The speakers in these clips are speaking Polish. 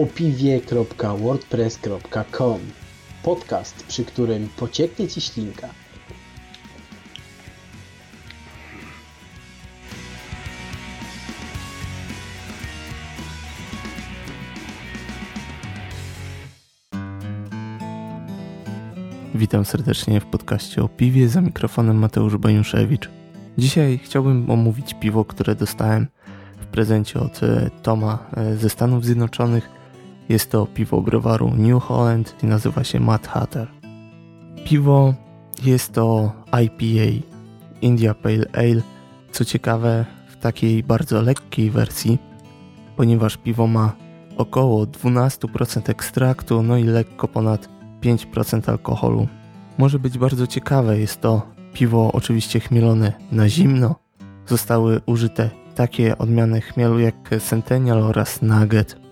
opiwie.wordpress.com Podcast, przy którym pocieknie Ci ślinka. Witam serdecznie w podcaście o piwie za mikrofonem Mateusz Baniuszewicz. Dzisiaj chciałbym omówić piwo, które dostałem w prezencie od e, Toma e, ze Stanów Zjednoczonych. Jest to piwo browaru New Holland i nazywa się Mad Hatter. Piwo jest to IPA, India Pale Ale, co ciekawe w takiej bardzo lekkiej wersji, ponieważ piwo ma około 12% ekstraktu, no i lekko ponad 5% alkoholu. Może być bardzo ciekawe, jest to piwo oczywiście chmielone na zimno. Zostały użyte takie odmiany chmielu jak Centennial oraz Nugget.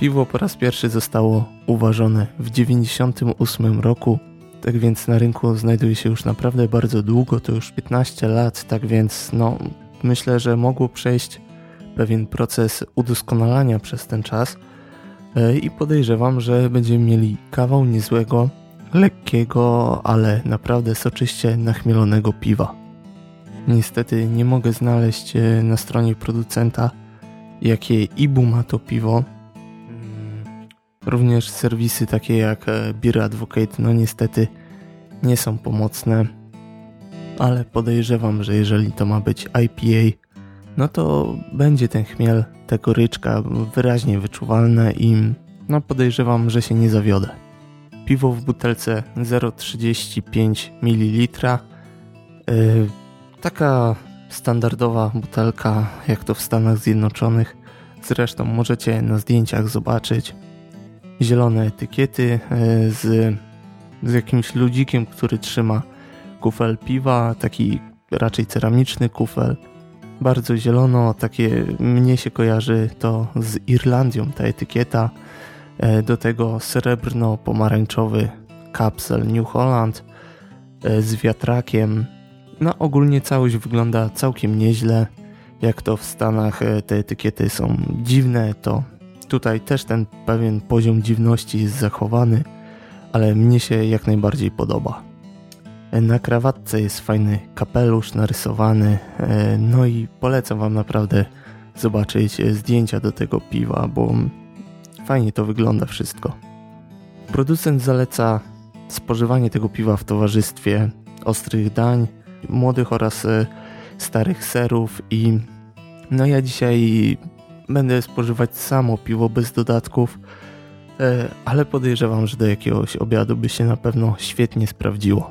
Piwo po raz pierwszy zostało uważone w 1998 roku, tak więc na rynku znajduje się już naprawdę bardzo długo, to już 15 lat, tak więc no myślę, że mogło przejść pewien proces udoskonalania przez ten czas e, i podejrzewam, że będziemy mieli kawał niezłego, lekkiego, ale naprawdę soczyście nachmielonego piwa. Niestety nie mogę znaleźć e, na stronie producenta, jakie IBU ma to piwo. Również serwisy takie jak e, Beer Advocate, no niestety nie są pomocne, ale podejrzewam, że jeżeli to ma być IPA, no to będzie ten chmiel, ta goryczka wyraźnie wyczuwalne i no podejrzewam, że się nie zawiodę. Piwo w butelce 0,35 ml. Yy, taka standardowa butelka, jak to w Stanach Zjednoczonych. Zresztą możecie na zdjęciach zobaczyć zielone etykiety yy, z, z jakimś ludzikiem, który trzyma kufel piwa, taki raczej ceramiczny kufel. Bardzo zielono, takie mnie się kojarzy to z Irlandią ta etykieta E, do tego srebrno-pomarańczowy kapsel New Holland e, z wiatrakiem. No ogólnie całość wygląda całkiem nieźle. Jak to w Stanach e, te etykiety są dziwne, to tutaj też ten pewien poziom dziwności jest zachowany, ale mnie się jak najbardziej podoba. Na krawatce jest fajny kapelusz narysowany, no i polecam Wam naprawdę zobaczyć zdjęcia do tego piwa, bo Fajnie to wygląda wszystko. Producent zaleca spożywanie tego piwa w towarzystwie ostrych dań, młodych oraz e, starych serów i no ja dzisiaj będę spożywać samo piwo bez dodatków, e, ale podejrzewam, że do jakiegoś obiadu by się na pewno świetnie sprawdziło.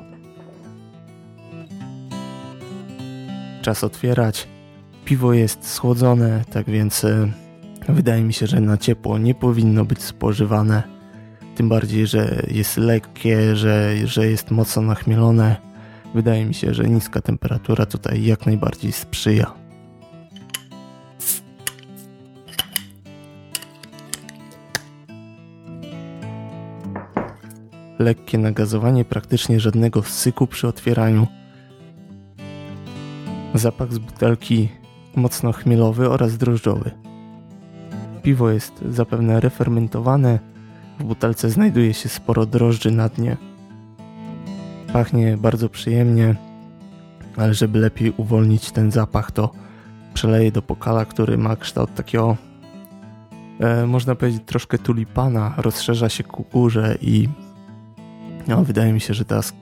Czas otwierać. Piwo jest schłodzone, tak więc e, Wydaje mi się, że na ciepło nie powinno być spożywane. Tym bardziej, że jest lekkie, że, że jest mocno nachmielone. Wydaje mi się, że niska temperatura tutaj jak najbardziej sprzyja. Lekkie nagazowanie, praktycznie żadnego syku przy otwieraniu. Zapach z butelki mocno chmielowy oraz drożdżowy. Piwo jest zapewne refermentowane, w butelce znajduje się sporo drożdży na dnie. Pachnie bardzo przyjemnie, ale żeby lepiej uwolnić ten zapach, to przeleję do pokala, który ma kształt takiego, e, można powiedzieć, troszkę tulipana, rozszerza się ku górze i no, wydaje mi się, że teraz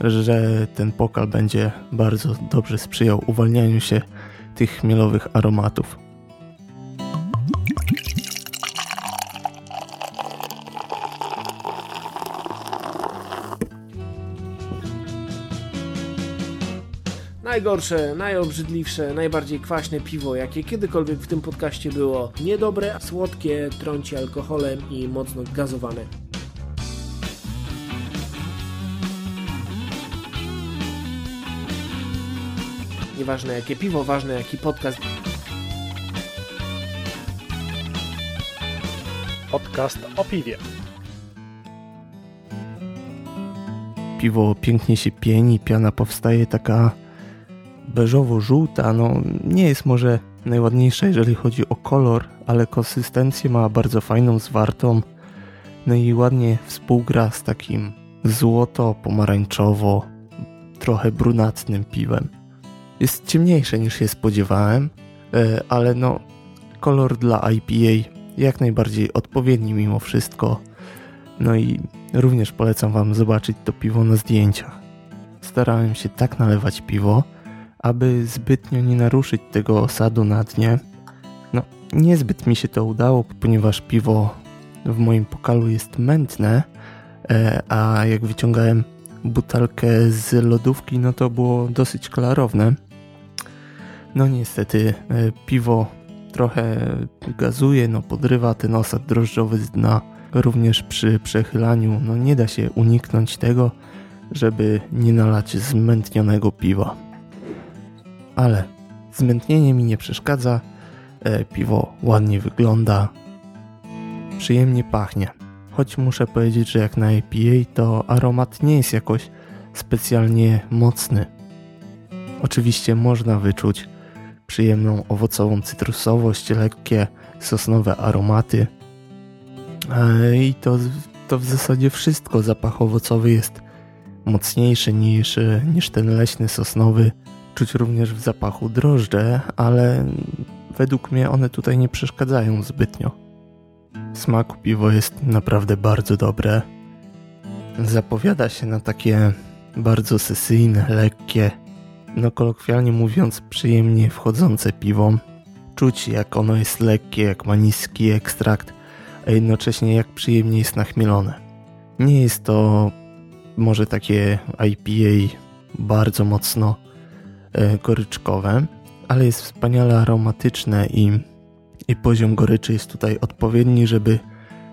że ten pokal będzie bardzo dobrze sprzyjał uwalnianiu się tych chmielowych aromatów. Najgorsze, najobrzydliwsze, najbardziej kwaśne piwo, jakie kiedykolwiek w tym podcaście było. Niedobre, słodkie, trąci alkoholem i mocno gazowane. Nieważne jakie piwo, ważne jaki podcast. Podcast o piwie. Piwo pięknie się pieni, piana powstaje taka beżowo-żółta, no nie jest może najładniejsza, jeżeli chodzi o kolor, ale konsystencję ma bardzo fajną, zwartą. No i ładnie współgra z takim złoto-pomarańczowo, trochę brunatnym piwem. Jest ciemniejsze niż się spodziewałem, e, ale no kolor dla IPA jak najbardziej odpowiedni mimo wszystko. No i również polecam Wam zobaczyć to piwo na zdjęciach. Starałem się tak nalewać piwo, aby zbytnio nie naruszyć tego osadu na dnie. No, niezbyt mi się to udało, ponieważ piwo w moim pokalu jest mętne, e, a jak wyciągałem butelkę z lodówki, no to było dosyć klarowne. No niestety e, piwo trochę gazuje, no podrywa ten osad drożdżowy z dna. Również przy przechylaniu, no nie da się uniknąć tego, żeby nie nalać zmętnionego piwa. Ale zmętnienie mi nie przeszkadza, e, piwo ładnie wygląda, przyjemnie pachnie. Choć muszę powiedzieć, że jak na IPA to aromat nie jest jakoś specjalnie mocny. Oczywiście można wyczuć przyjemną owocową cytrusowość, lekkie sosnowe aromaty. E, I to, to w zasadzie wszystko. Zapach owocowy jest mocniejszy niż, niż ten leśny sosnowy. Czuć również w zapachu drożdże, ale według mnie one tutaj nie przeszkadzają zbytnio. Smaku piwo jest naprawdę bardzo dobre. Zapowiada się na takie bardzo sesyjne, lekkie, no kolokwialnie mówiąc przyjemnie wchodzące piwo. Czuć jak ono jest lekkie, jak ma niski ekstrakt, a jednocześnie jak przyjemnie jest nachmielone. Nie jest to może takie IPA bardzo mocno e, goryczkowe, ale jest wspaniale aromatyczne i, i poziom goryczy jest tutaj odpowiedni, żeby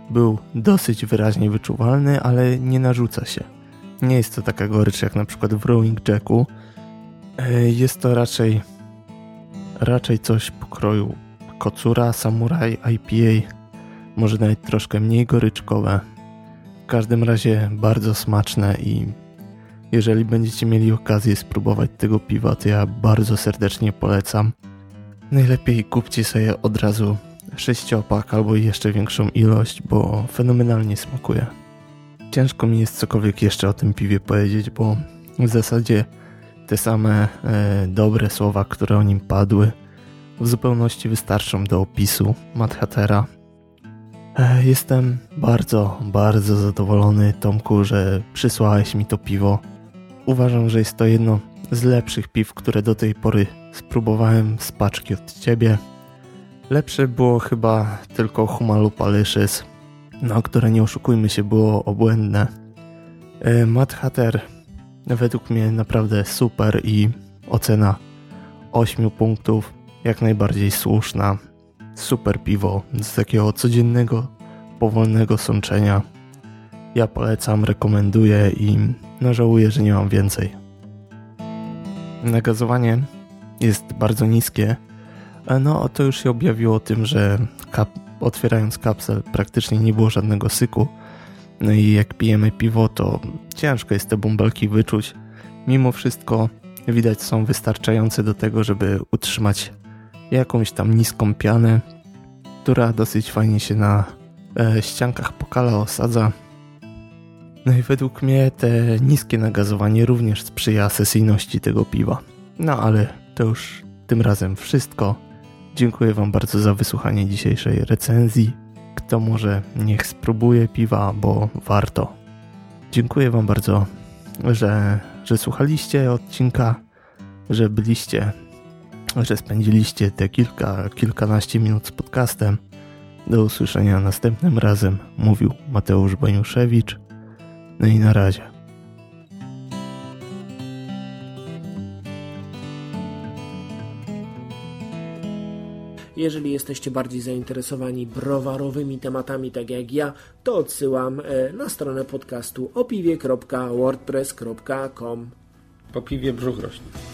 był dosyć wyraźnie wyczuwalny, ale nie narzuca się. Nie jest to taka gorycz jak na przykład w Rowing Jacku, E, jest to raczej raczej coś pokroju kocura, samuraj, IPA, może nawet troszkę mniej goryczkowe. W każdym razie bardzo smaczne i jeżeli będziecie mieli okazję spróbować tego piwa, to ja bardzo serdecznie polecam. Najlepiej kupcie sobie od razu sześciopak albo jeszcze większą ilość, bo fenomenalnie smakuje. Ciężko mi jest cokolwiek jeszcze o tym piwie powiedzieć, bo w zasadzie te same e, dobre słowa, które o nim padły, w zupełności wystarczą do opisu Madhatera. E, jestem bardzo, bardzo zadowolony, Tomku, że przysłałeś mi to piwo. Uważam, że jest to jedno z lepszych piw, które do tej pory spróbowałem z paczki od ciebie. Lepsze było chyba tylko Humalu no które nie oszukujmy się było obłędne. E, Mad Hatter według mnie naprawdę super i ocena 8 punktów jak najbardziej słuszna. Super piwo z takiego codziennego, powolnego sączenia. Ja polecam, rekomenduję i no żałuję, że nie mam więcej. Nagazowanie jest bardzo niskie. No to już się objawiło tym, że kap otwierając kapsel praktycznie nie było żadnego syku no i jak pijemy piwo, to ciężko jest te bąbelki wyczuć. Mimo wszystko widać są wystarczające do tego, żeby utrzymać jakąś tam niską pianę, która dosyć fajnie się na e, ściankach pokala osadza. No i według mnie te niskie nagazowanie również sprzyja sesyjności tego piwa. No ale to już tym razem wszystko. Dziękuję Wam bardzo za wysłuchanie dzisiejszej recenzji kto może niech spróbuje piwa, bo warto. Dziękuję Wam bardzo, że, że słuchaliście odcinka, że byliście, że spędziliście te kilka, kilkanaście minut z podcastem. Do usłyszenia następnym razem, mówił Mateusz Baniuszewicz. No i na razie. Jeżeli jesteście bardziej zainteresowani browarowymi tematami, tak jak ja, to odsyłam e, na stronę podcastu opiwie.wordpress.com. Po piwie brzuch rośnie.